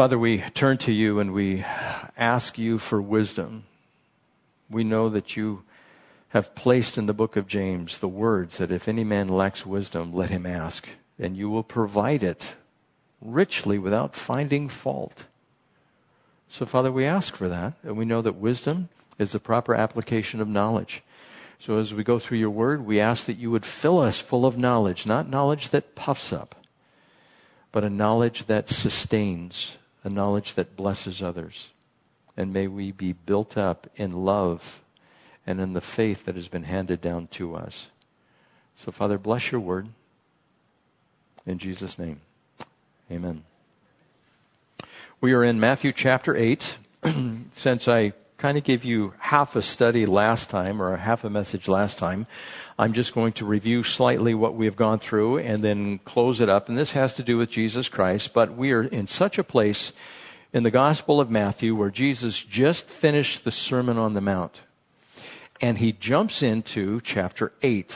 Father, we turn to you and we ask you for wisdom. We know that you have placed in the book of James the words that if any man lacks wisdom, let him ask, and you will provide it richly without finding fault. So, Father, we ask for that, and we know that wisdom is the proper application of knowledge. So, as we go through your word, we ask that you would fill us full of knowledge, not knowledge that puffs up, but a knowledge that sustains, a knowledge that blesses others. And may we be built up in love and in the faith that has been handed down to us. So, Father, bless your word. In Jesus' name, amen. We are in Matthew chapter 8. Since I kind of gave you half a study last time or half a message last time, I'm just going to review slightly what we have gone through and then close it up. And this has to do with Jesus Christ, but we are in such a place in the Gospel of Matthew where Jesus just finished the Sermon on the Mount. And he jumps into chapter 8.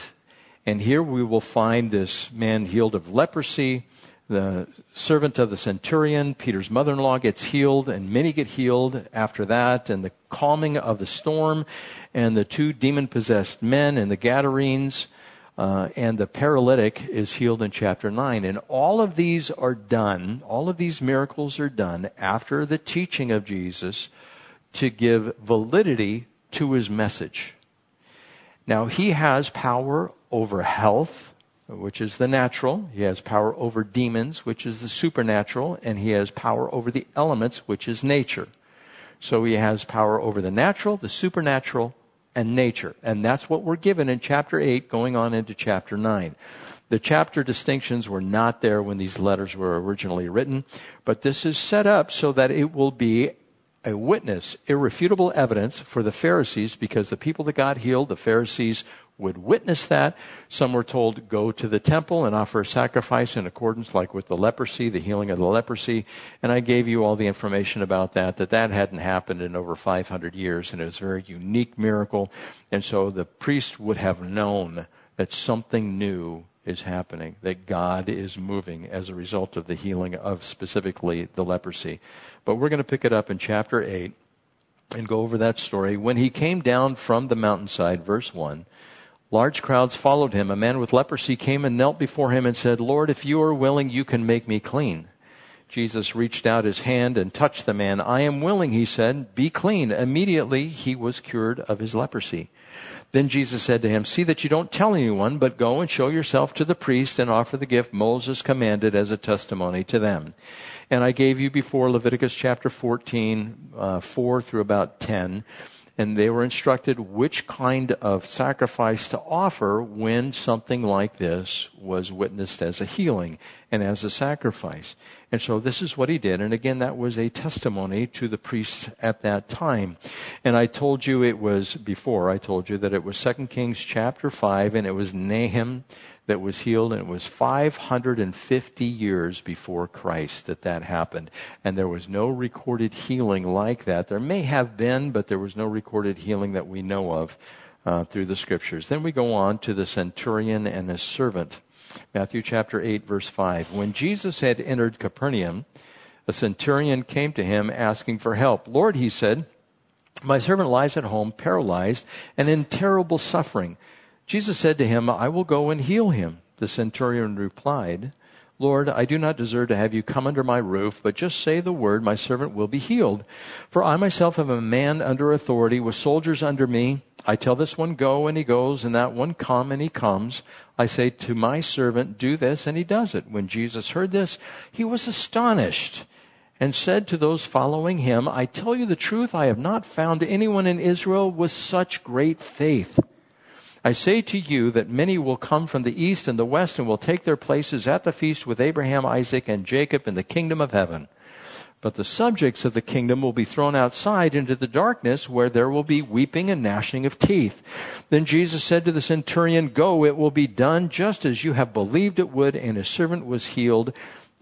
And here we will find this man healed of leprosy. The servant of the centurion, Peter's mother in law, gets healed, and many get healed after that, and the calming of the storm, and the two demon possessed men and the Gadarenes, uh, and the paralytic is healed in chapter 9. And all of these are done, all of these miracles are done after the teaching of Jesus to give validity to his message. Now, he has power over health, which is the natural. He has power over demons, which is the supernatural. And he has power over the elements, which is nature. So he has power over the natural, the supernatural, and nature. And that's what we're given in chapter 8 going on into chapter 9. The chapter distinctions were not there when these letters were originally written, but this is set up so that it will be a witness, irrefutable evidence for the Pharisees because the people that got healed, the Pharisees would witness that. Some were told, go to the temple and offer a sacrifice in accordance like with the leprosy, the healing of the leprosy. And I gave you all the information about that, that that hadn't happened in over 500 years and it was a very unique miracle. And so the priest would have known that something new is happening, that God is moving as a result of the healing of specifically the leprosy. But we're going to pick it up in chapter 8 and go over that story. When he came down from the mountainside, verse 1, large crowds followed him. A man with leprosy came and knelt before him and said, Lord, if you are willing, you can make me clean. Jesus reached out his hand and touched the man. I am willing, he said, be clean. Immediately he was cured of his leprosy. Then Jesus said to him, See that you don't tell anyone, but go and show yourself to the priest and offer the gift Moses commanded as a testimony to them. And I gave you before Leviticus chapter 14, uh, 4 through about 10 and they were instructed which kind of sacrifice to offer when something like this was witnessed as a healing and as a sacrifice. And so this is what he did. And again, that was a testimony to the priests at that time. And I told you it was before, I told you that it was 2 Kings chapter 5 and it was Naaman that was healed, and it was 550 years before Christ that that happened. And there was no recorded healing like that. There may have been, but there was no recorded healing that we know of uh, through the scriptures. Then we go on to the centurion and his servant. Matthew chapter 8, verse 5. When Jesus had entered Capernaum, a centurion came to him asking for help. Lord, he said, my servant lies at home, paralyzed and in terrible suffering. Jesus said to him, I will go and heal him. The centurion replied, Lord, I do not deserve to have you come under my roof, but just say the word, my servant will be healed. For I myself am a man under authority with soldiers under me. I tell this one go and he goes and that one come and he comes. I say to my servant, do this and he does it. When Jesus heard this, he was astonished and said to those following him, I tell you the truth, I have not found anyone in Israel with such great faith. I say to you that many will come from the east and the west and will take their places at the feast with Abraham, Isaac, and Jacob in the kingdom of heaven. But the subjects of the kingdom will be thrown outside into the darkness where there will be weeping and gnashing of teeth. Then Jesus said to the centurion, Go, it will be done just as you have believed it would, and his servant was healed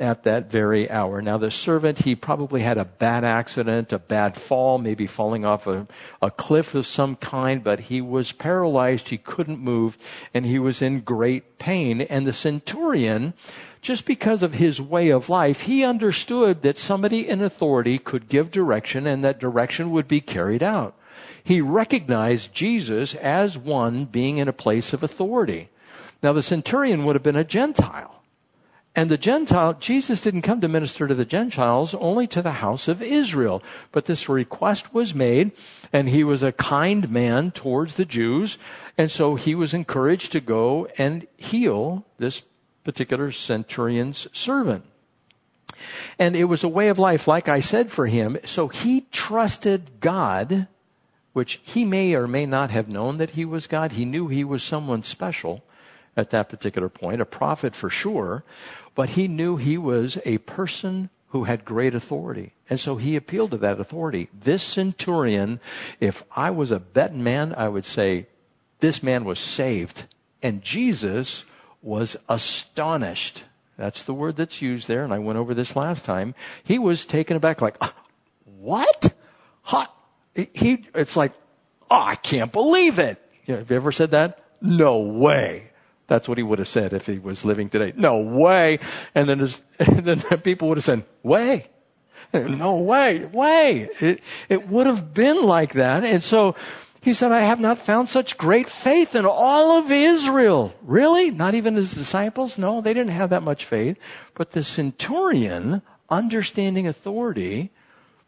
at that very hour. Now, the servant, he probably had a bad accident, a bad fall, maybe falling off a, a cliff of some kind, but he was paralyzed. He couldn't move and he was in great pain. And the centurion just because of his way of life, he understood that somebody in authority could give direction and that direction would be carried out. He recognized Jesus as one being in a place of authority. Now the centurion would have been a Gentile. And the Gentile, Jesus didn't come to minister to the Gentiles, only to the house of Israel. But this request was made, and he was a kind man towards the Jews, and so he was encouraged to go and heal this particular centurion's servant. And it was a way of life, like I said, for him. So he trusted God, which he may or may not have known that he was God. He knew he was someone special at that particular point, a prophet for sure but he knew he was a person who had great authority. And so he appealed to that authority. This centurion, if I was a betting man, I would say this man was saved. And Jesus was astonished. That's the word that's used there, and I went over this last time. He was taken aback, like, ah, what? Huh? He, it's like, oh, I can't believe it. You know, have you ever said that? No way. That's what he would have said if he was living today. No way. And then, and then people would have said, way. No way, way. It, it would have been like that. And so he said, I have not found such great faith in all of Israel. Really? Not even his disciples? No, they didn't have that much faith. But the centurion, understanding authority,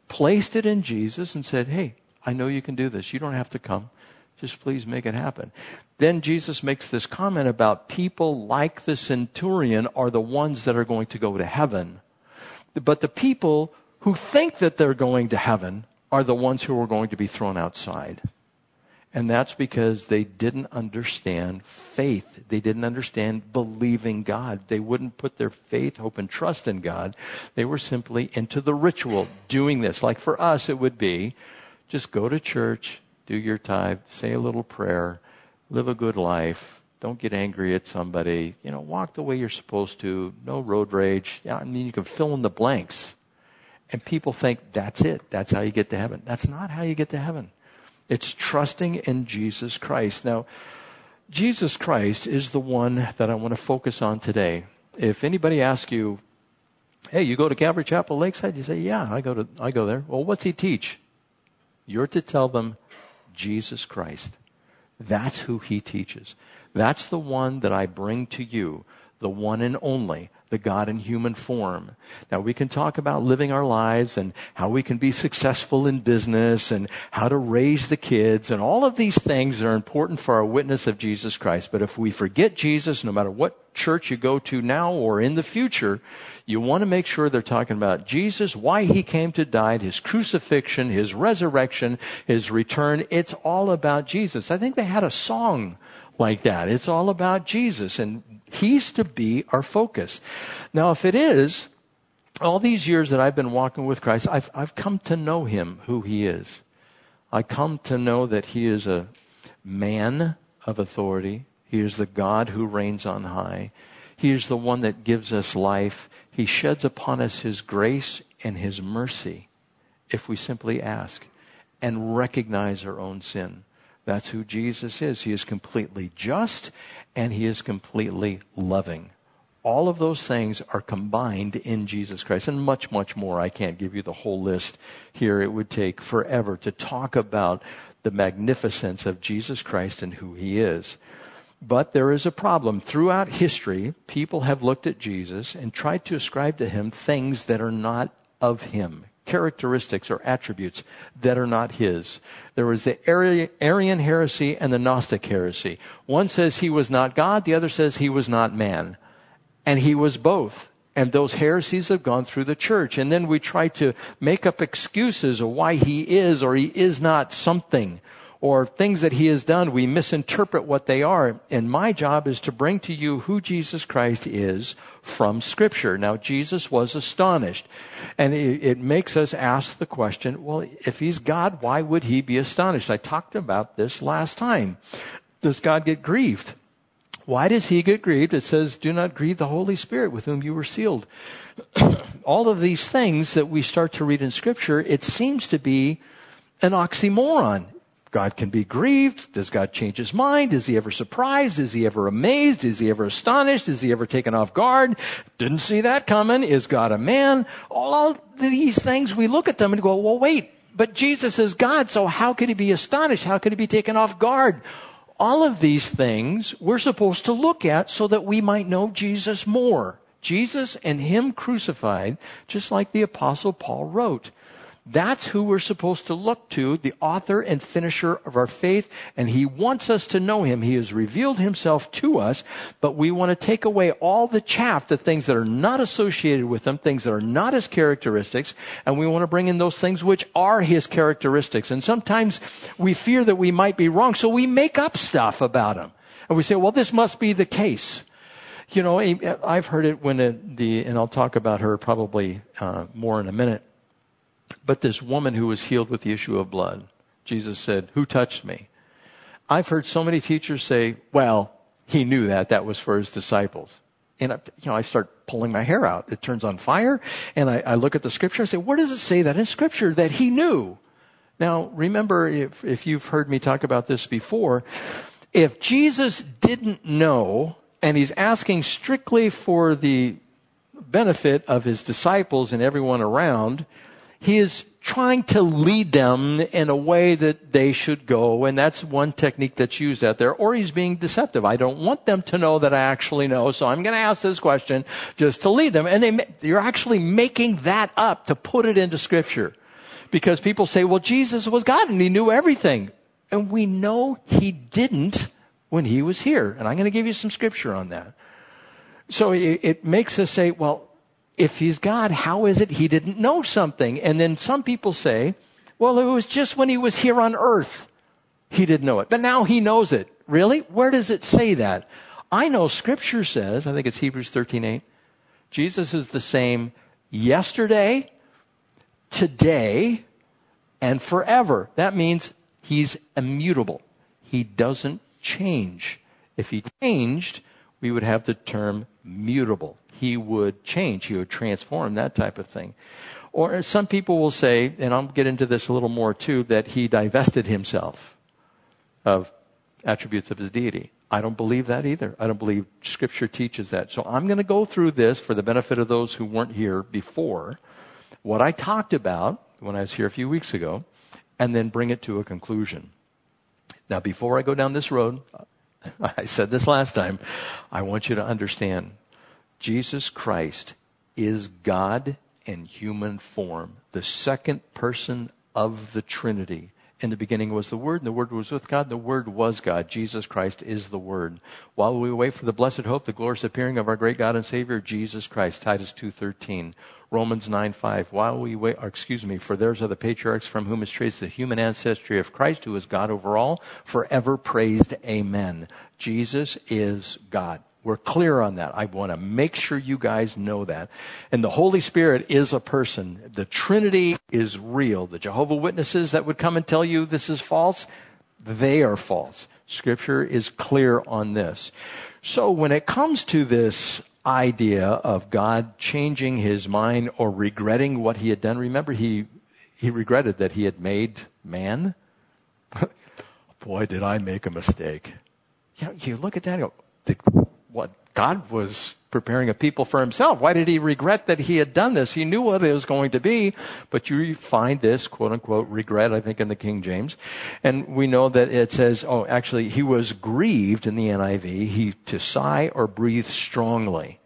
placed it in Jesus and said, Hey, I know you can do this. You don't have to come. Just please make it happen. Then Jesus makes this comment about people like the centurion are the ones that are going to go to heaven. But the people who think that they're going to heaven are the ones who are going to be thrown outside. And that's because they didn't understand faith. They didn't understand believing God. They wouldn't put their faith, hope, and trust in God. They were simply into the ritual, doing this. Like for us, it would be just go to church, do your tithe, say a little prayer, live a good life. Don't get angry at somebody. You know, walk the way you're supposed to. No road rage. Yeah, I mean, you can fill in the blanks. And people think that's it. That's how you get to heaven. That's not how you get to heaven. It's trusting in Jesus Christ. Now, Jesus Christ is the one that I want to focus on today. If anybody asks you, hey, you go to Calvary Chapel Lakeside? You say, yeah, I go to, I go there. Well, what's he teach? You're to tell them Jesus Christ. That's who he teaches. That's the one that I bring to you, the one and only, the God in human form. Now we can talk about living our lives and how we can be successful in business and how to raise the kids and all of these things are important for our witness of Jesus Christ. But if we forget Jesus, no matter what church you go to now or in the future, you want to make sure they're talking about Jesus, why he came to die, his crucifixion, his resurrection, his return. It's all about Jesus. I think they had a song like that. It's all about Jesus and he's to be our focus. Now, if it is, all these years that I've been walking with Christ, I've, I've come to know him, who he is. I come to know that he is a man of authority. He is the God who reigns on high. He is the one that gives us life. He sheds upon us His grace and His mercy if we simply ask and recognize our own sin. That's who Jesus is. He is completely just and He is completely loving. All of those things are combined in Jesus Christ and much, much more. I can't give you the whole list here. It would take forever to talk about the magnificence of Jesus Christ and who He is. But there is a problem. Throughout history, people have looked at Jesus and tried to ascribe to him things that are not of him, characteristics or attributes that are not his. There was the Arian heresy and the Gnostic heresy. One says he was not God, the other says he was not man. And he was both. And those heresies have gone through the church. And then we try to make up excuses of why he is or he is not something or things that he has done, we misinterpret what they are. And my job is to bring to you who Jesus Christ is from Scripture. Now, Jesus was astonished. And it, it, makes us ask the question, well, if he's God, why would he be astonished? I talked about this last time. Does God get grieved? Why does he get grieved? It says, do not grieve the Holy Spirit with whom you were sealed. All of these things that we start to read in Scripture, it seems to be an oxymoron God can be grieved. Does God change his mind? Is he ever surprised? Is he ever amazed? Is he ever astonished? Is he ever taken off guard? Didn't see that coming. Is God a man? All these things, we look at them and go, well, wait, but Jesus is God, so how could he be astonished? How could he be taken off guard? All of these things we're supposed to look at so that we might know Jesus more. Jesus and Him crucified, just like the Apostle Paul wrote. That's who we're supposed to look to, the author and finisher of our faith, and He wants us to know Him. He has revealed Himself to us, but we want to take away all the chaff, the things that are not associated with Him, things that are not His characteristics, and we want to bring in those things which are His characteristics. And sometimes we fear that we might be wrong, so we make up stuff about Him. And we say, well, this must be the case. You know, I've heard it when it, the, and I'll talk about her probably uh, more in a minute but this woman who was healed with the issue of blood, Jesus said, Who touched me? I've heard so many teachers say, Well, he knew that. That was for his disciples. And I, you know, I start pulling my hair out. It turns on fire. And I, I look at the scripture and say, Where does it say that in scripture that he knew? Now, remember, if, if you've heard me talk about this before, if Jesus didn't know and he's asking strictly for the benefit of his disciples and everyone around, he is trying to lead them in a way that they should go, and that's one technique that's used out there, or he's being deceptive. I don't want them to know that I actually know, so I'm going to ask this question just to lead them. And they, you're actually making that up to put it into scripture. Because people say, well, Jesus was God and he knew everything. And we know he didn't when he was here. And I'm going to give you some scripture on that. So it, it makes us say, well, if he's God, how is it he didn't know something? And then some people say, well, it was just when he was here on earth. He didn't know it. But now he knows it. Really? Where does it say that? I know scripture says, I think it's Hebrews 13, 8, Jesus is the same yesterday, today, and forever. That means he's immutable. He doesn't change. If he changed, we would have the term mutable he would change, he would transform, that type of thing. Or some people will say, and I'll get into this a little more too, that he divested himself of attributes of his deity. I don't believe that either. I don't believe scripture teaches that. So I'm going to go through this for the benefit of those who weren't here before, what I talked about when I was here a few weeks ago, and then bring it to a conclusion. Now, before I go down this road, I said this last time, I want you to understand Jesus Christ is God in human form, the second person of the Trinity. In the beginning was the Word, and the Word was with God, and the Word was God. Jesus Christ is the Word. While we wait for the blessed hope, the glorious appearing of our great God and Savior, Jesus Christ, Titus 2.13, Romans 9.5, while we wait, excuse me, for theirs are the patriarchs from whom is traced the human ancestry of Christ, who is God over all, forever praised. Amen. Jesus is God. We're clear on that. I want to make sure you guys know that. And the Holy Spirit is a person. The Trinity is real. The Jehovah Witnesses that would come and tell you this is false, they are false. Scripture is clear on this. So when it comes to this idea of God changing his mind or regretting what he had done, remember he, he regretted that he had made man. Boy, did I make a mistake. You know, you look at that go, what God was preparing a people for himself. Why did he regret that he had done this? He knew what it was going to be, but you find this quote unquote regret, I think, in the King James. And we know that it says, oh, actually, he was grieved in the NIV, he to sigh or breathe strongly.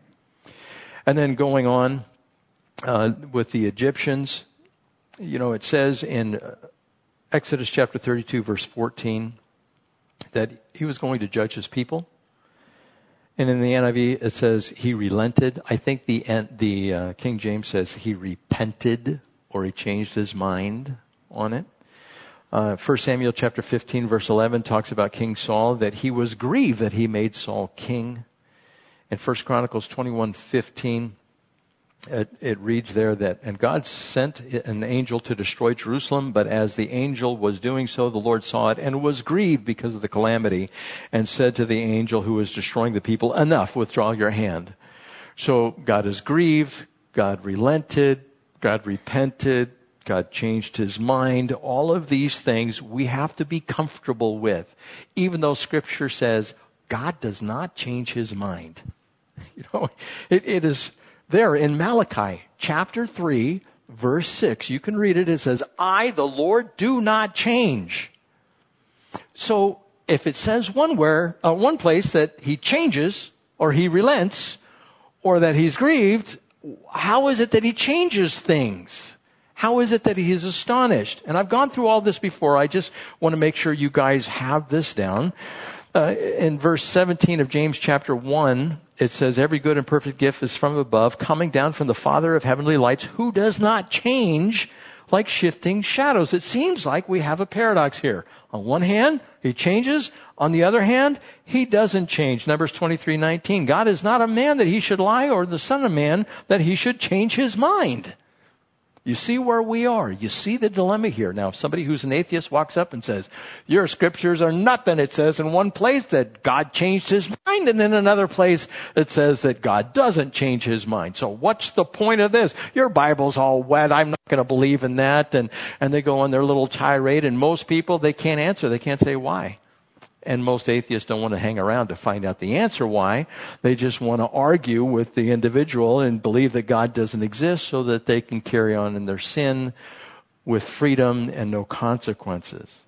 And then going on uh, with the Egyptians, you know, it says in Exodus chapter 32, verse 14, that he was going to judge his people and in the NIV, it says he relented. I think the, the uh, King James says he repented or he changed his mind on it. Uh, 1 Samuel chapter 15 verse 11 talks about King Saul that he was grieved that he made Saul king. And 1 Chronicles 21, 15, it, it, reads there that, and God sent an angel to destroy Jerusalem, but as the angel was doing so, the Lord saw it and was grieved because of the calamity and said to the angel who was destroying the people, enough, withdraw your hand. So God is grieved, God relented, God repented, God changed his mind. All of these things we have to be comfortable with, even though scripture says God does not change his mind. You know, it, it is there in Malachi chapter 3, verse 6. You can read it. It says, I, the Lord, do not change. So if it says one where, uh, one place that he changes or he relents or that he's grieved, how is it that he changes things? How is it that he is astonished? And I've gone through all this before. I just want to make sure you guys have this down. Uh, in verse 17 of James chapter 1, it says, Every good and perfect gift is from above, coming down from the Father of heavenly lights, who does not change like shifting shadows. It seems like we have a paradox here. On one hand, he changes. On the other hand, he doesn't change. Numbers 23, 19. God is not a man that he should lie or the son of man that he should change his mind. You see where we are. You see the dilemma here. Now, if somebody who's an atheist walks up and says, your scriptures are nothing, it says in one place that God changed his mind, and in another place it says that God doesn't change his mind. So what's the point of this? Your Bible's all wet. I'm not going to believe in that. And, and they go on their little tirade, and most people, they can't answer. They can't say why. And most atheists don't want to hang around to find out the answer why. They just want to argue with the individual and believe that God doesn't exist so that they can carry on in their sin with freedom and no consequences.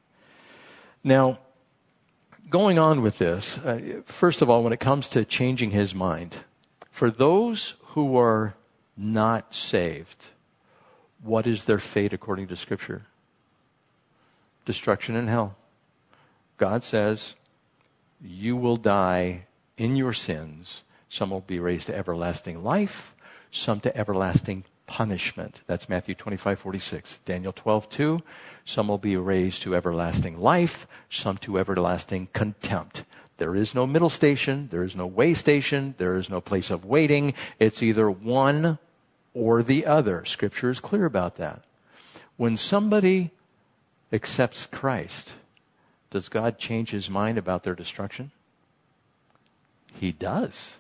Now, going on with this, uh, first of all, when it comes to changing his mind, for those who are not saved, what is their fate according to Scripture? Destruction in hell. God says, you will die in your sins. Some will be raised to everlasting life, some to everlasting punishment. That's Matthew 25, 46. Daniel 12, 2. Some will be raised to everlasting life, some to everlasting contempt. There is no middle station. There is no way station. There is no place of waiting. It's either one or the other. Scripture is clear about that. When somebody accepts Christ, does God change his mind about their destruction? He does.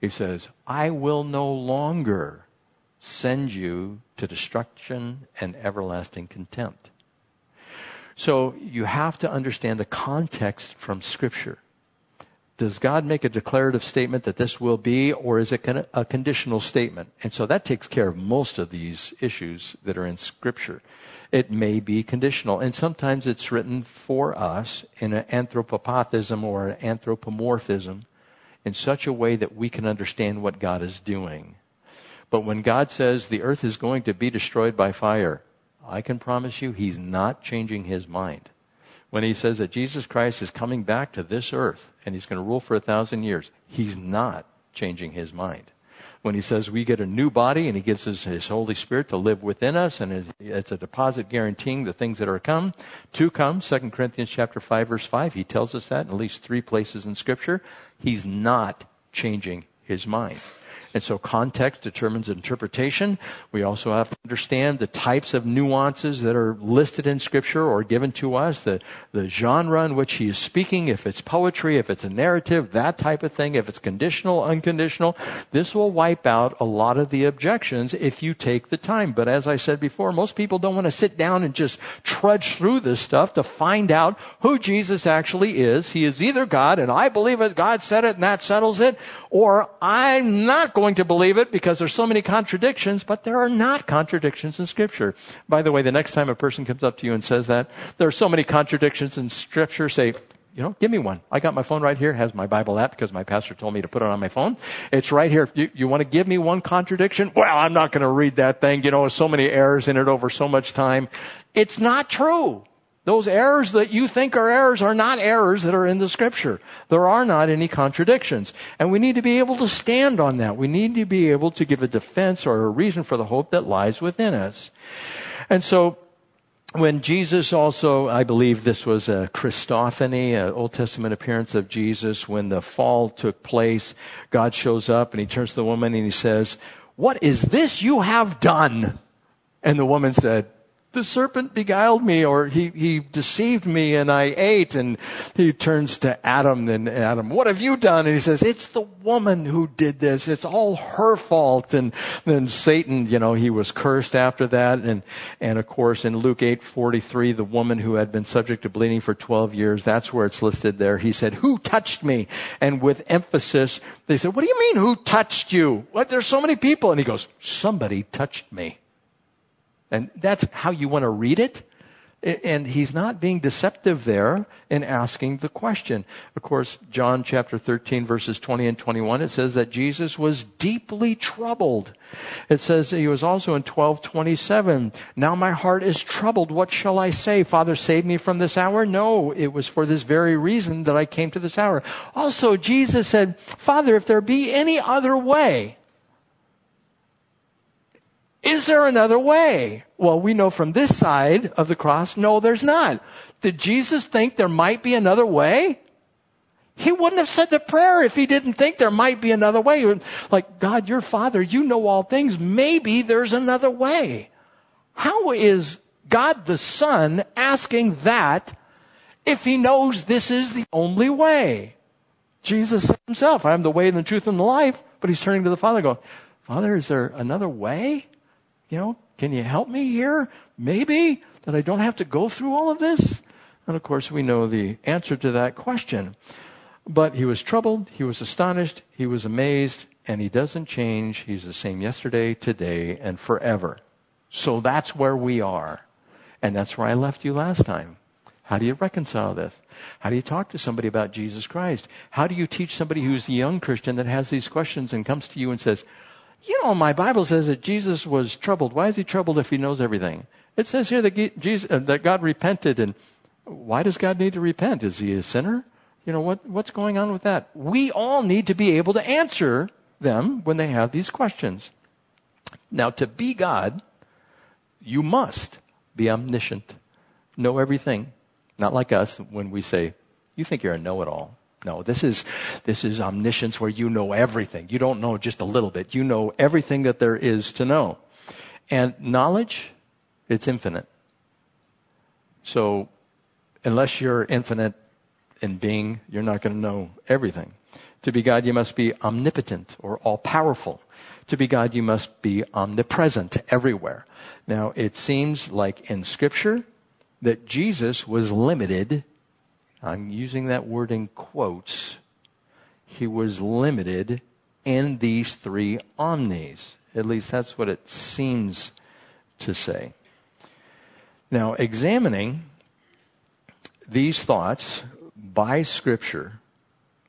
He says, I will no longer send you to destruction and everlasting contempt. So you have to understand the context from Scripture. Does God make a declarative statement that this will be, or is it a conditional statement? And so that takes care of most of these issues that are in Scripture it may be conditional. And sometimes it's written for us in an anthropopathism or an anthropomorphism in such a way that we can understand what God is doing. But when God says the earth is going to be destroyed by fire, I can promise you he's not changing his mind. When he says that Jesus Christ is coming back to this earth and he's going to rule for a thousand years, he's not changing his mind when he says we get a new body and he gives us his Holy Spirit to live within us and it's a deposit guaranteeing the things that are come, to come. 2 Corinthians chapter 5 verse 5, he tells us that in at least three places in scripture. He's not changing his mind. And so context determines interpretation. We also have to understand the types of nuances that are listed in scripture or given to us, the, the genre in which he is speaking, if it's poetry, if it's a narrative, that type of thing, if it's conditional, unconditional. This will wipe out a lot of the objections if you take the time. But as I said before, most people don't want to sit down and just trudge through this stuff to find out who Jesus actually is. He is either God, and I believe it, God said it, and that settles it, or I'm not going to believe it because there's so many contradictions, but there are not contradictions in Scripture. By the way, the next time a person comes up to you and says that, there are so many contradictions in Scripture, say, you know, give me one. I got my phone right here, has my Bible app because my pastor told me to put it on my phone. It's right here. You, you want to give me one contradiction? Well, I'm not going to read that thing. You know, so many errors in it over so much time. It's not true. Those errors that you think are errors are not errors that are in the scripture. There are not any contradictions. And we need to be able to stand on that. We need to be able to give a defense or a reason for the hope that lies within us. And so, when Jesus also, I believe this was a Christophany, an Old Testament appearance of Jesus, when the fall took place, God shows up and he turns to the woman and he says, what is this you have done? And the woman said, the serpent beguiled me or he, he deceived me and I ate. And he turns to Adam and Adam, what have you done? And he says, it's the woman who did this. It's all her fault. And then Satan, you know, he was cursed after that. And, and of course in Luke 8, 43, the woman who had been subject to bleeding for 12 years, that's where it's listed there. He said, who touched me? And with emphasis, they said, what do you mean who touched you? What? There's so many people. And he goes, somebody touched me. And that's how you want to read it. And he's not being deceptive there in asking the question. Of course, John chapter 13 verses 20 and 21, it says that Jesus was deeply troubled. It says he was also in 1227. Now my heart is troubled. What shall I say? Father, save me from this hour? No, it was for this very reason that I came to this hour. Also, Jesus said, Father, if there be any other way, is there another way? Well, we know from this side of the cross, no, there's not. Did Jesus think there might be another way? He wouldn't have said the prayer if he didn't think there might be another way. Like, God, your Father, you know all things. Maybe there's another way. How is God the Son asking that if he knows this is the only way? Jesus himself, I am the way and the truth and the life, but he's turning to the Father going, Father, is there another way? You know, can you help me here? Maybe that I don't have to go through all of this? And of course, we know the answer to that question. But he was troubled, he was astonished, he was amazed, and he doesn't change. He's the same yesterday, today, and forever. So that's where we are. And that's where I left you last time. How do you reconcile this? How do you talk to somebody about Jesus Christ? How do you teach somebody who's a young Christian that has these questions and comes to you and says, you know, my Bible says that Jesus was troubled. Why is he troubled if he knows everything? It says here that, Jesus, uh, that God repented, and why does God need to repent? Is he a sinner? You know, what, what's going on with that? We all need to be able to answer them when they have these questions. Now, to be God, you must be omniscient, know everything. Not like us when we say, you think you're a know-it-all. No, this is, this is omniscience where you know everything. You don't know just a little bit. You know everything that there is to know. And knowledge, it's infinite. So, unless you're infinite in being, you're not going to know everything. To be God, you must be omnipotent or all powerful. To be God, you must be omnipresent everywhere. Now, it seems like in scripture that Jesus was limited I'm using that word in quotes. He was limited in these three omnis. At least that's what it seems to say. Now, examining these thoughts by Scripture,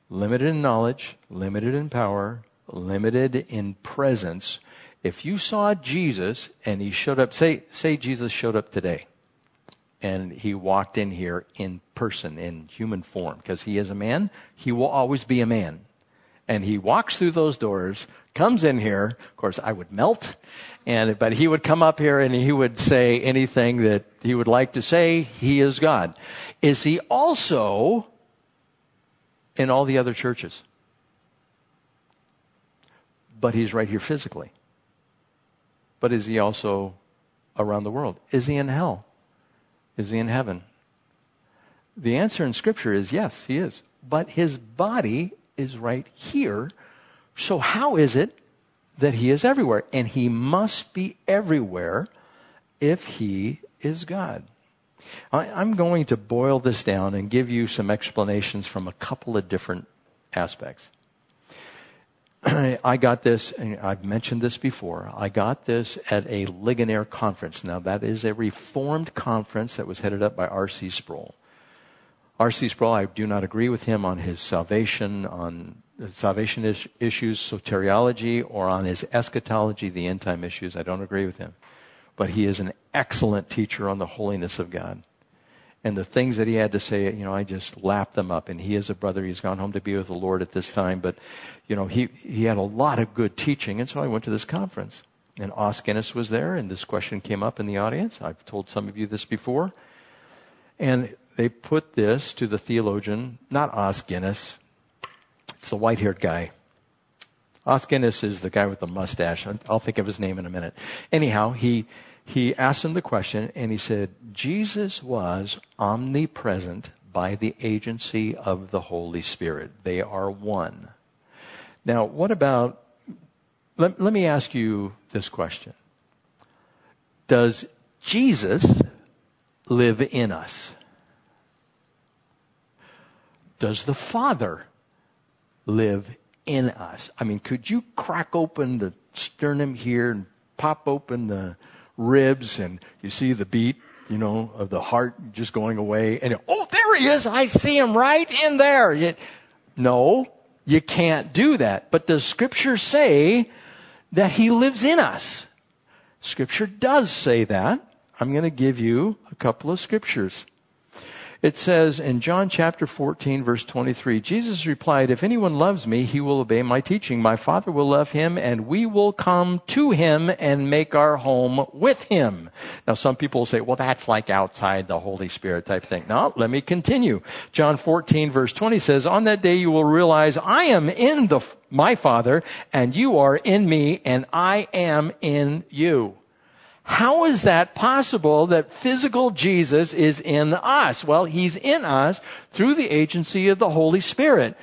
limited in knowledge, limited in power, limited in presence, if you saw Jesus and he showed up, say, say Jesus showed up today and he walked in here in person, in human form, because he is a man. He will always be a man. And he walks through those doors, comes in here. Of course, I would melt. And, but he would come up here and he would say anything that he would like to say. He is God. Is he also in all the other churches? But he's right here physically. But is he also around the world? Is he in hell? Is he in heaven? The answer in Scripture is yes, he is. But his body is right here. So, how is it that he is everywhere? And he must be everywhere if he is God. I, am going to boil this down and give you some explanations from a couple of different aspects. I got this, and I've mentioned this before. I got this at a Ligonier conference. Now, that is a reformed conference that was headed up by R.C. Sproul. R.C. Sproul, I do not agree with him on his salvation, on salvation is- issues, soteriology, or on his eschatology, the end time issues. I don't agree with him. But he is an excellent teacher on the holiness of God and the things that he had to say, you know, I just lapped them up. And he is a brother. He's gone home to be with the Lord at this time. But, you know, he, he had a lot of good teaching. And so I went to this conference. And Os Guinness was there, and this question came up in the audience. I've told some of you this before. And they put this to the theologian, not Os Guinness. It's the white haired guy. Os Guinness is the guy with the mustache. I'll think of his name in a minute. Anyhow, he, he asked him the question and he said, Jesus was omnipresent by the agency of the Holy Spirit. They are one. Now, what about, let, let me ask you this question. Does Jesus live in us? Does the Father live in us? I mean, could you crack open the sternum here and pop open the ribs and you see the beat, you know, of the heart just going away and, oh, there he is. I see him right in there. You, no, you can't do that. But does scripture say that he lives in us? Scripture does say that. I'm going to give you a couple of scriptures. It says in John chapter 14 verse 23, Jesus replied, if anyone loves me, he will obey my teaching. My Father will love him and we will come to him and make our home with him. Now some people will say, well, that's like outside the Holy Spirit type thing. No, let me continue. John 14 verse 20 says, on that day you will realize I am in the, my Father and you are in me and I am in you. How is that possible that physical Jesus is in us? Well, he's in us through the agency of the Holy Spirit.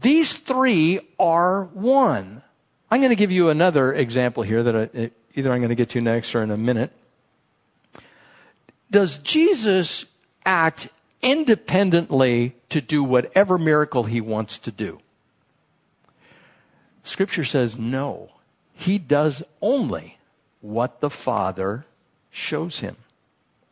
These three are one. I'm going to give you another example here that I, either I'm going to get to next or in a minute. Does Jesus act independently to do whatever miracle he wants to do? Scripture says no. He does only what the Father shows him.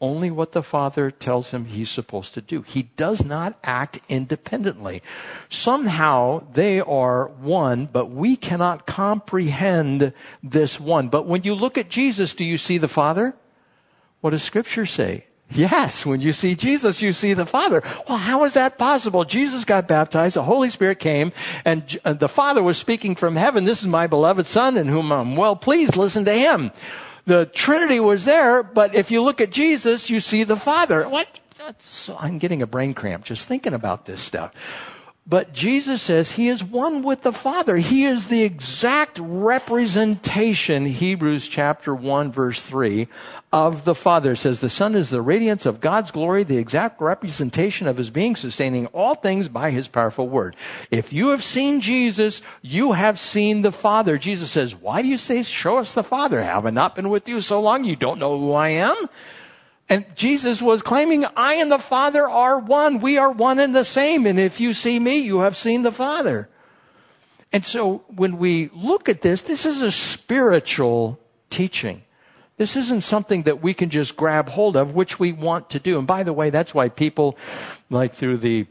Only what the Father tells him he's supposed to do. He does not act independently. Somehow they are one, but we cannot comprehend this one. But when you look at Jesus, do you see the Father? What does Scripture say? Yes, when you see Jesus, you see the Father. Well, how is that possible? Jesus got baptized, the Holy Spirit came, and uh, the Father was speaking from heaven. This is my beloved Son in whom I'm well pleased. Listen to him. The Trinity was there, but if you look at Jesus, you see the Father. What? So I'm getting a brain cramp just thinking about this stuff. But Jesus says he is one with the Father. He is the exact representation, Hebrews chapter 1 verse 3, of the Father. It says the Son is the radiance of God's glory, the exact representation of his being, sustaining all things by his powerful word. If you have seen Jesus, you have seen the Father. Jesus says, why do you say, show us the Father? Have I not been with you so long you don't know who I am? And Jesus was claiming, I and the Father are one. We are one and the same. And if you see me, you have seen the Father. And so when we look at this, this is a spiritual teaching. This isn't something that we can just grab hold of, which we want to do. And by the way, that's why people, like through the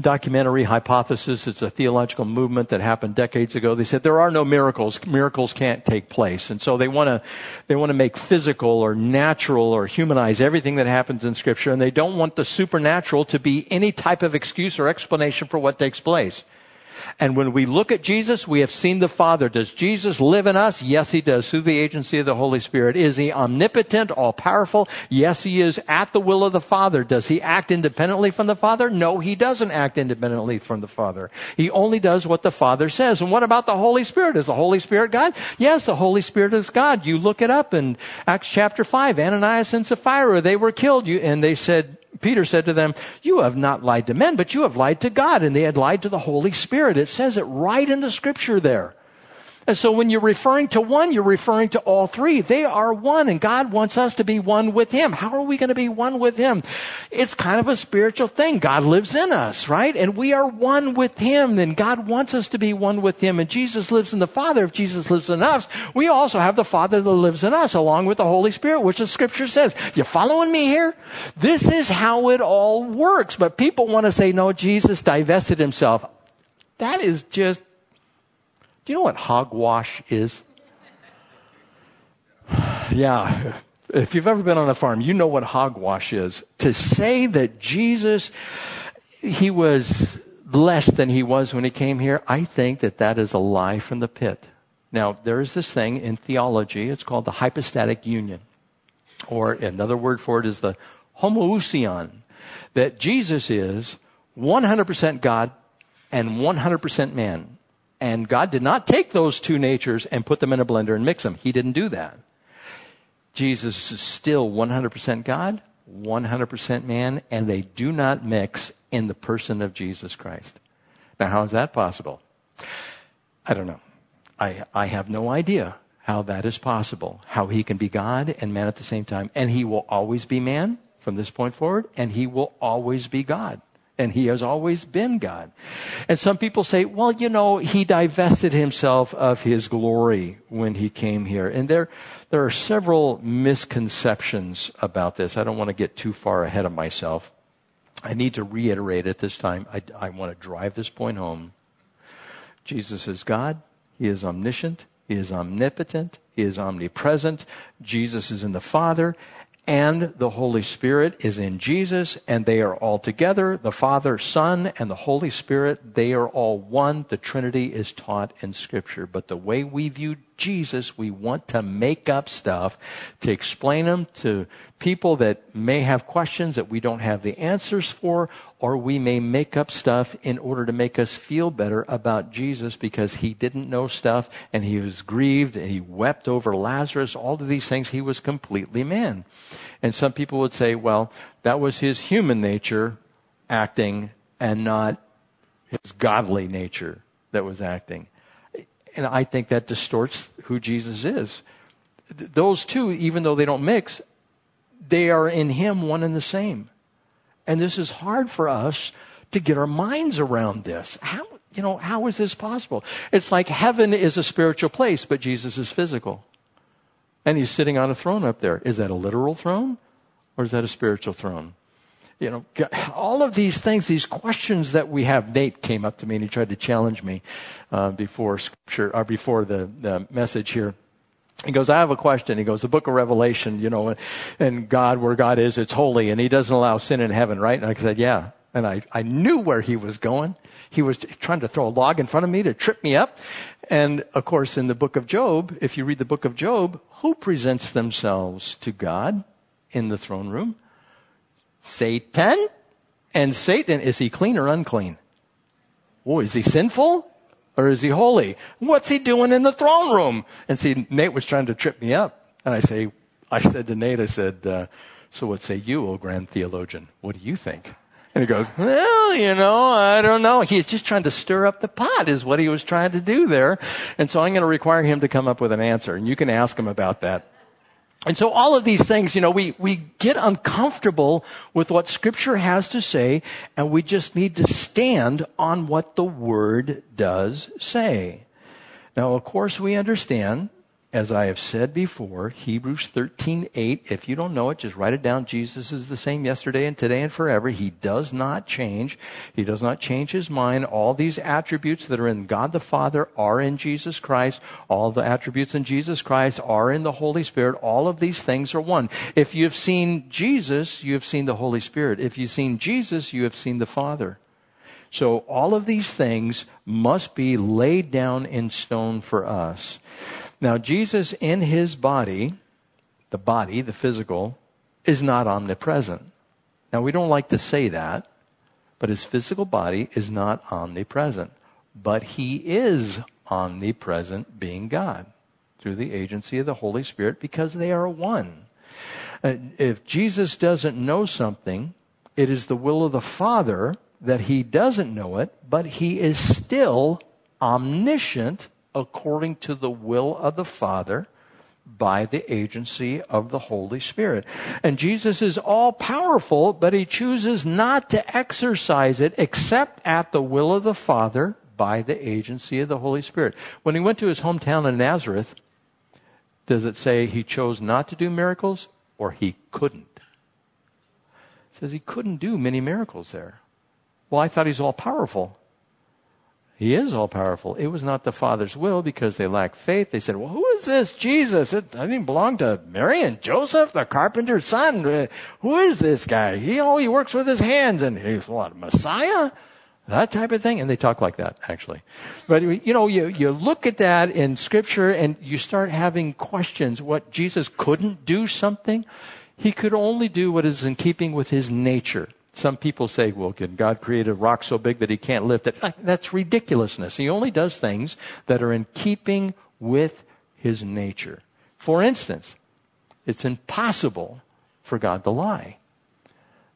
documentary hypothesis. It's a theological movement that happened decades ago. They said there are no miracles. Miracles can't take place. And so they want to, they want to make physical or natural or humanize everything that happens in scripture. And they don't want the supernatural to be any type of excuse or explanation for what takes place. And when we look at Jesus, we have seen the Father. Does Jesus live in us? Yes, he does, through the agency of the Holy Spirit. Is he omnipotent, all powerful? Yes, he is at the will of the Father. Does he act independently from the Father? No, he doesn't act independently from the Father. He only does what the Father says. And what about the Holy Spirit? Is the Holy Spirit God? Yes, the Holy Spirit is God. You look it up in Acts chapter 5. Ananias and Sapphira, they were killed. You, and they said, Peter said to them, You have not lied to men, but you have lied to God. And they had lied to the Holy Spirit. It says it right in the scripture there. And so when you're referring to one, you're referring to all three. They are one and God wants us to be one with Him. How are we going to be one with Him? It's kind of a spiritual thing. God lives in us, right? And we are one with Him and God wants us to be one with Him. And Jesus lives in the Father. If Jesus lives in us, we also have the Father that lives in us along with the Holy Spirit, which the scripture says. You following me here? This is how it all works. But people want to say, no, Jesus divested Himself. That is just do you know what hogwash is? yeah. If you've ever been on a farm, you know what hogwash is. To say that Jesus, he was less than he was when he came here, I think that that is a lie from the pit. Now, there is this thing in theology, it's called the hypostatic union. Or another word for it is the homoousion. That Jesus is 100% God and 100% man. And God did not take those two natures and put them in a blender and mix them. He didn't do that. Jesus is still 100% God, 100% man, and they do not mix in the person of Jesus Christ. Now, how is that possible? I don't know. I, I have no idea how that is possible, how he can be God and man at the same time. And he will always be man from this point forward, and he will always be God. And he has always been God. And some people say, well, you know, he divested himself of his glory when he came here. And there, there are several misconceptions about this. I don't want to get too far ahead of myself. I need to reiterate at this time. I, I want to drive this point home. Jesus is God. He is omniscient. He is omnipotent. He is omnipresent. Jesus is in the Father and the Holy Spirit is in Jesus, and they are all together. The Father, Son, and the Holy Spirit, they are all one. The Trinity is taught in Scripture. But the way we view Jesus, we want to make up stuff to explain them to people that may have questions that we don't have the answers for, or we may make up stuff in order to make us feel better about Jesus because he didn't know stuff and he was grieved and he wept over Lazarus. All of these things, he was completely man. And some people would say, well, that was his human nature acting and not his godly nature that was acting. And I think that distorts who Jesus is. Those two, even though they don't mix, they are in Him one and the same. And this is hard for us to get our minds around this. How, you know, how is this possible? It's like heaven is a spiritual place, but Jesus is physical. And he's sitting on a throne up there. Is that a literal throne or is that a spiritual throne? You know, all of these things, these questions that we have. Nate came up to me and he tried to challenge me uh, before scripture or before the, the message here. He goes, I have a question. He goes, the book of Revelation, you know, and God, where God is, it's holy and he doesn't allow sin in heaven, right? And I said, yeah. And I, I knew where he was going. He was trying to throw a log in front of me to trip me up. And of course, in the book of Job, if you read the book of Job, who presents themselves to God in the throne room? Satan. And Satan, is he clean or unclean? Oh, is he sinful? Or is he holy? What's he doing in the throne room? And see, Nate was trying to trip me up. And I say, I said to Nate, I said, uh, so what say you, O grand theologian? What do you think? And he goes, well, you know, I don't know. He's just trying to stir up the pot is what he was trying to do there. And so I'm going to require him to come up with an answer. And you can ask him about that. And so all of these things, you know, we, we get uncomfortable with what scripture has to say and we just need to stand on what the word does say. Now, of course, we understand as I have said before, Hebrews 13, 8, if you don't know it, just write it down. Jesus is the same yesterday and today and forever. He does not change. He does not change his mind. All these attributes that are in God the Father are in Jesus Christ. All the attributes in Jesus Christ are in the Holy Spirit. All of these things are one. If you've seen Jesus, you have seen the Holy Spirit. If you've seen Jesus, you have seen the Father. So all of these things must be laid down in stone for us. Now, Jesus in his body, the body, the physical, is not omnipresent. Now, we don't like to say that, but his physical body is not omnipresent. But he is omnipresent, being God, through the agency of the Holy Spirit, because they are one. Uh, if Jesus doesn't know something, it is the will of the Father that he doesn't know it, but he is still omniscient according to the will of the Father by the agency of the Holy Spirit. And Jesus is all powerful, but he chooses not to exercise it except at the will of the Father by the agency of the Holy Spirit. When he went to his hometown in Nazareth, does it say he chose not to do miracles or he couldn't? It says he couldn't do many miracles there. Well, I thought he's all powerful. He is all powerful. It was not the Father's will because they lacked faith. They said, well, who is this Jesus? It doesn't belong to Mary and Joseph, the carpenter's son. Uh, who is this guy? He only works with his hands and he's what, Messiah? That type of thing. And they talk like that, actually. But, you know, you, you look at that in scripture and you start having questions. What Jesus couldn't do something? He could only do what is in keeping with his nature. Some people say, well, can God create a rock so big that he can't lift it? That's ridiculousness. He only does things that are in keeping with his nature. For instance, It's impossible for God to lie.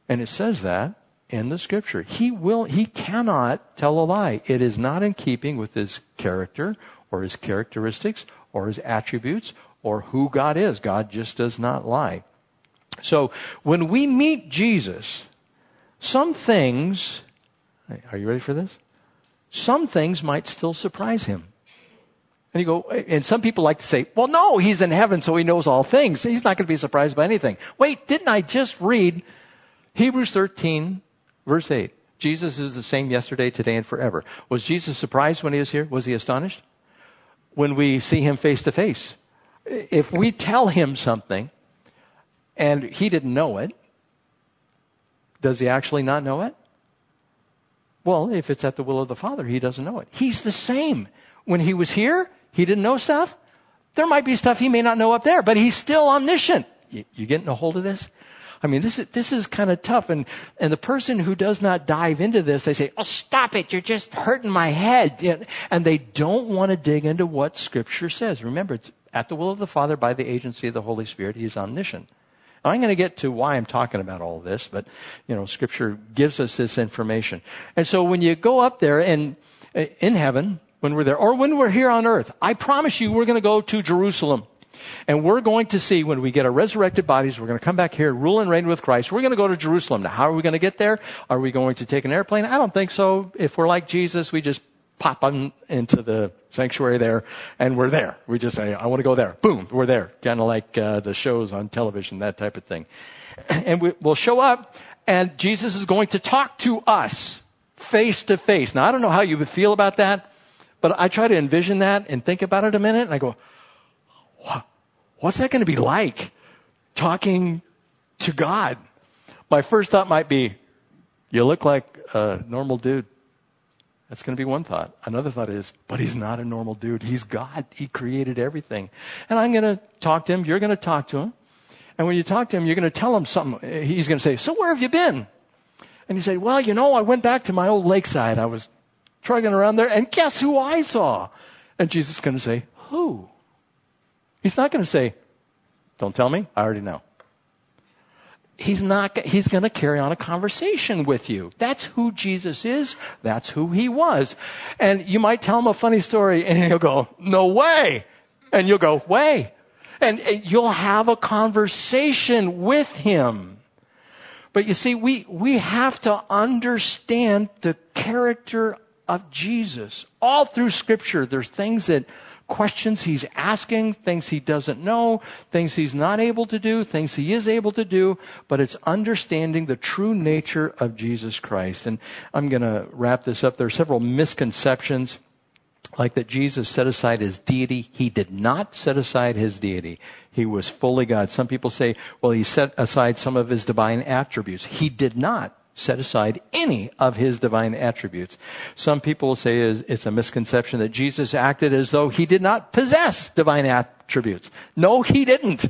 And it says that in the scripture. He will, he cannot tell a lie. It is not in keeping with his character or his characteristics or his attributes or who God is. God just does not lie. So when we meet Jesus, some things, are you ready for this? Some things might still surprise him. And you go, and some people like to say, well, no, he's in heaven, so he knows all things. He's not going to be surprised by anything. Wait, didn't I just read Hebrews 13, verse 8? Jesus is the same yesterday, today, and forever. Was Jesus surprised when he was here? Was he astonished? When we see him face to face. If we tell him something and he didn't know it, does he actually not know it? Well, if it's at the will of the Father, he doesn't know it. He's the same. When he was here, he didn't know stuff. There might be stuff he may not know up there, but he's still omniscient. You, you getting a hold of this? I mean, this is, this is kind of tough. And, and the person who does not dive into this, they say, Oh, stop it. You're just hurting my head. And they don't want to dig into what scripture says. Remember, it's at the will of the Father by the agency of the Holy Spirit. He's omniscient. I'm going to get to why I'm talking about all this, but, you know, scripture gives us this information. And so when you go up there and in heaven, when we're there, or when we're here on earth. I promise you we're going to go to Jerusalem. And we're going to see when we get our resurrected bodies, we're going to come back here, rule and reign with Christ. We're going to go to Jerusalem. Now, how are we going to get there? Are we going to take an airplane? I don't think so. If we're like Jesus, we just pop on into the sanctuary there and we're there. We just say, I want to go there. Boom, we're there. Kind of like uh, the shows on television, that type of thing. And we, we'll show up and Jesus is going to talk to us face to face. Now, I don't know how you would feel about that. But I try to envision that and think about it a minute, and I go, what's that going to be like talking to God? My first thought might be, you look like a normal dude. That's going to be one thought. Another thought is, but he's not a normal dude. He's God. He created everything. And I'm going to talk to him. You're going to talk to him. And when you talk to him, you're going to tell him something. He's going to say, so where have you been? And you say, well, you know, I went back to my old lakeside. I was trudging around there, and guess who I saw? And Jesus is going to say, Who? He's not going to say, Don't tell me, I already know. He's not, he's going to carry on a conversation with you. That's who Jesus is. That's who he was. And you might tell him a funny story and he'll go, no way. And you'll go, way. And you'll have a conversation with him. But you see, we, we have to understand the character of Jesus. All through scripture, there's things that questions he's asking, things he doesn't know, things he's not able to do, things he is able to do, but it's understanding the true nature of Jesus Christ. And I'm going to wrap this up. There are several misconceptions like that Jesus set aside his deity. He did not set aside his deity. He was fully God. Some people say, well, he set aside some of his divine attributes. He did not set aside any of his divine attributes. Some people will say it's a misconception that Jesus acted as though he did not possess divine attributes. No, he didn't.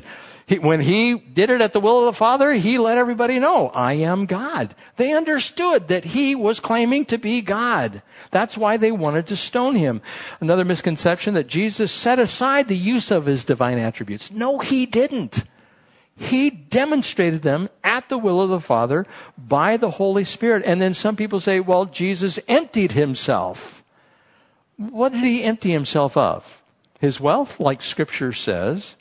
He, when he did it at the will of the Father, he let everybody know, I am God. They understood that he was claiming to be God. That's why they wanted to stone him. Another misconception that Jesus set aside the use of his divine attributes. No, he didn't. He demonstrated them at the will of the Father by the Holy Spirit. And then some people say, well, Jesus emptied himself. What did he empty himself of? His wealth, like scripture says.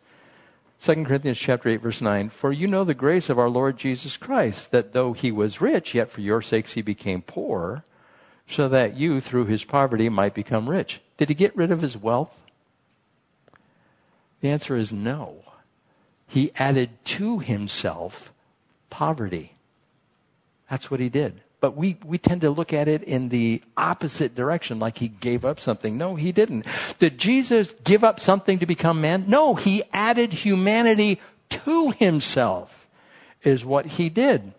2 Corinthians chapter 8 verse 9, for you know the grace of our Lord Jesus Christ, that though he was rich, yet for your sakes he became poor, so that you through his poverty might become rich. Did he get rid of his wealth? The answer is no he added to himself poverty. That's what he did. But we, we tend to look at it in the opposite direction, like he gave up something. No, he didn't. Did Jesus give up something to become man? No, he added humanity to himself, is what he did.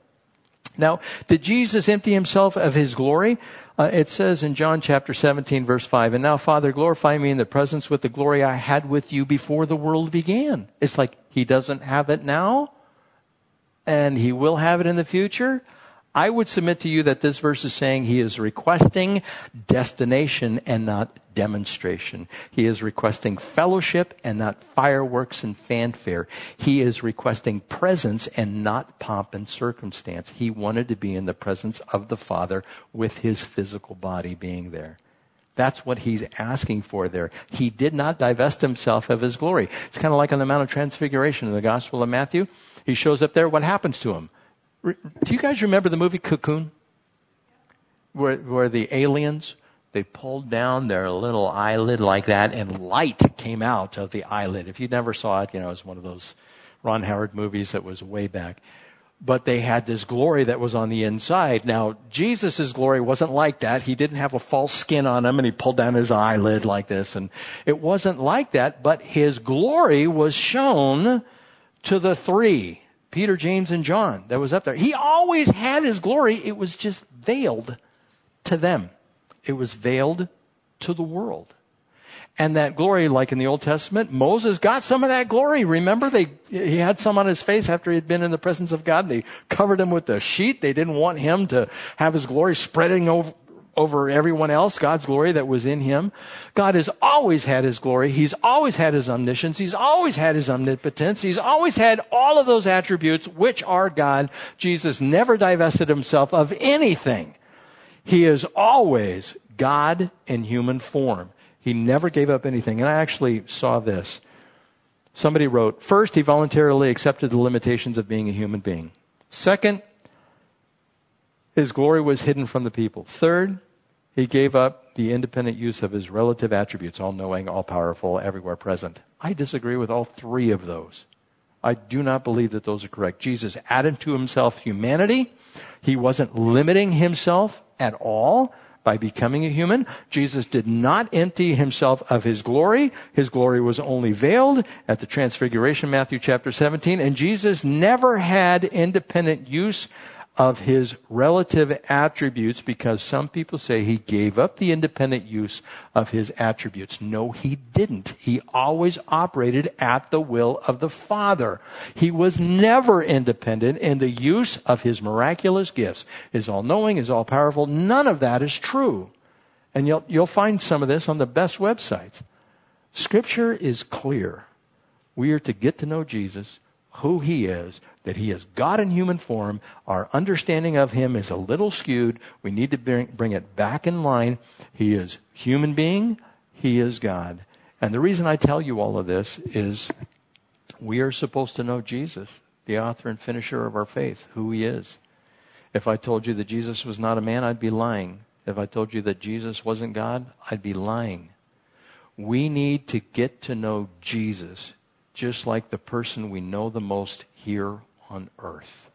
Now, did Jesus empty himself of his glory? Uh, it says in John chapter 17 verse 5, and now Father, glorify me in the presence with the glory I had with you before the world began. It's like he doesn't have it now and he will have it in the future. I would submit to you that this verse is saying he is requesting destination and not demonstration. He is requesting fellowship and not fireworks and fanfare. He is requesting presence and not pomp and circumstance. He wanted to be in the presence of the Father with his physical body being there. That's what he's asking for there. He did not divest himself of his glory. It's kind of like on the Mount of Transfiguration in the Gospel of Matthew. He shows up there. What happens to him? Do you guys remember the movie Cocoon? Where, where the aliens, they pulled down their little eyelid like that and light came out of the eyelid. If you never saw it, you know, it was one of those Ron Howard movies that was way back. But they had this glory that was on the inside. Now, Jesus' glory wasn't like that. He didn't have a false skin on him and he pulled down his eyelid like this. And it wasn't like that, but his glory was shown to the three. Peter, James, and John that was up there. He always had his glory. It was just veiled to them. It was veiled to the world. And that glory, like in the Old Testament, Moses got some of that glory. Remember, they, he had some on his face after he had been in the presence of God. They covered him with a sheet. They didn't want him to have his glory spreading over, over everyone else, God's glory that was in him. God has always had his glory. He's always had his omniscience. He's always had his omnipotence. He's always had all of those attributes which are God. Jesus never divested himself of anything. He is always God in human form. He never gave up anything. And I actually saw this. Somebody wrote, first, he voluntarily accepted the limitations of being a human being. Second, his glory was hidden from the people. Third, he gave up the independent use of his relative attributes, all knowing, all powerful, everywhere present. I disagree with all three of those. I do not believe that those are correct. Jesus added to himself humanity. He wasn't limiting himself at all by becoming a human. Jesus did not empty himself of his glory. His glory was only veiled at the transfiguration, Matthew chapter 17. And Jesus never had independent use of his relative attributes because some people say he gave up the independent use of his attributes. No, he didn't. He always operated at the will of the Father. He was never independent in the use of his miraculous gifts. His all-knowing, his all-powerful. None of that is true. And you'll, you'll find some of this on the best websites. Scripture is clear. We are to get to know Jesus, who he is, that he is God in human form. Our understanding of him is a little skewed. We need to bring, bring it back in line. He is human being. He is God. And the reason I tell you all of this is we are supposed to know Jesus, the author and finisher of our faith, who he is. If I told you that Jesus was not a man, I'd be lying. If I told you that Jesus wasn't God, I'd be lying. We need to get to know Jesus just like the person we know the most here on earth.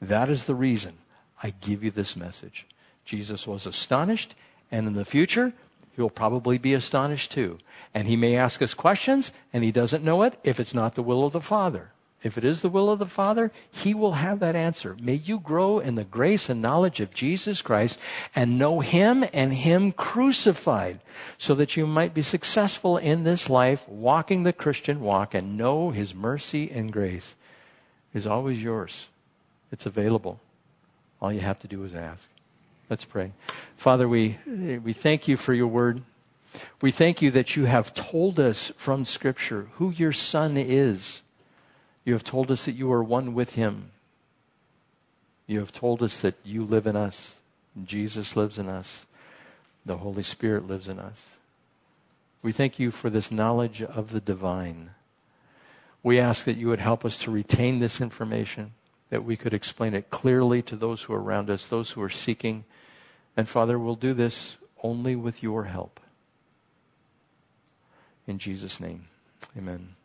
That is the reason I give you this message. Jesus was astonished, and in the future, he'll probably be astonished too. And he may ask us questions, and he doesn't know it if it's not the will of the Father. If it is the will of the Father, He will have that answer. May you grow in the grace and knowledge of Jesus Christ and know Him and Him crucified so that you might be successful in this life, walking the Christian walk and know His mercy and grace is always yours. It's available. All you have to do is ask. Let's pray. Father, we, we thank you for your word. We thank you that you have told us from Scripture who your Son is. You have told us that you are one with him. You have told us that you live in us. Jesus lives in us. The Holy Spirit lives in us. We thank you for this knowledge of the divine. We ask that you would help us to retain this information, that we could explain it clearly to those who are around us, those who are seeking. And Father, we'll do this only with your help. In Jesus' name, amen.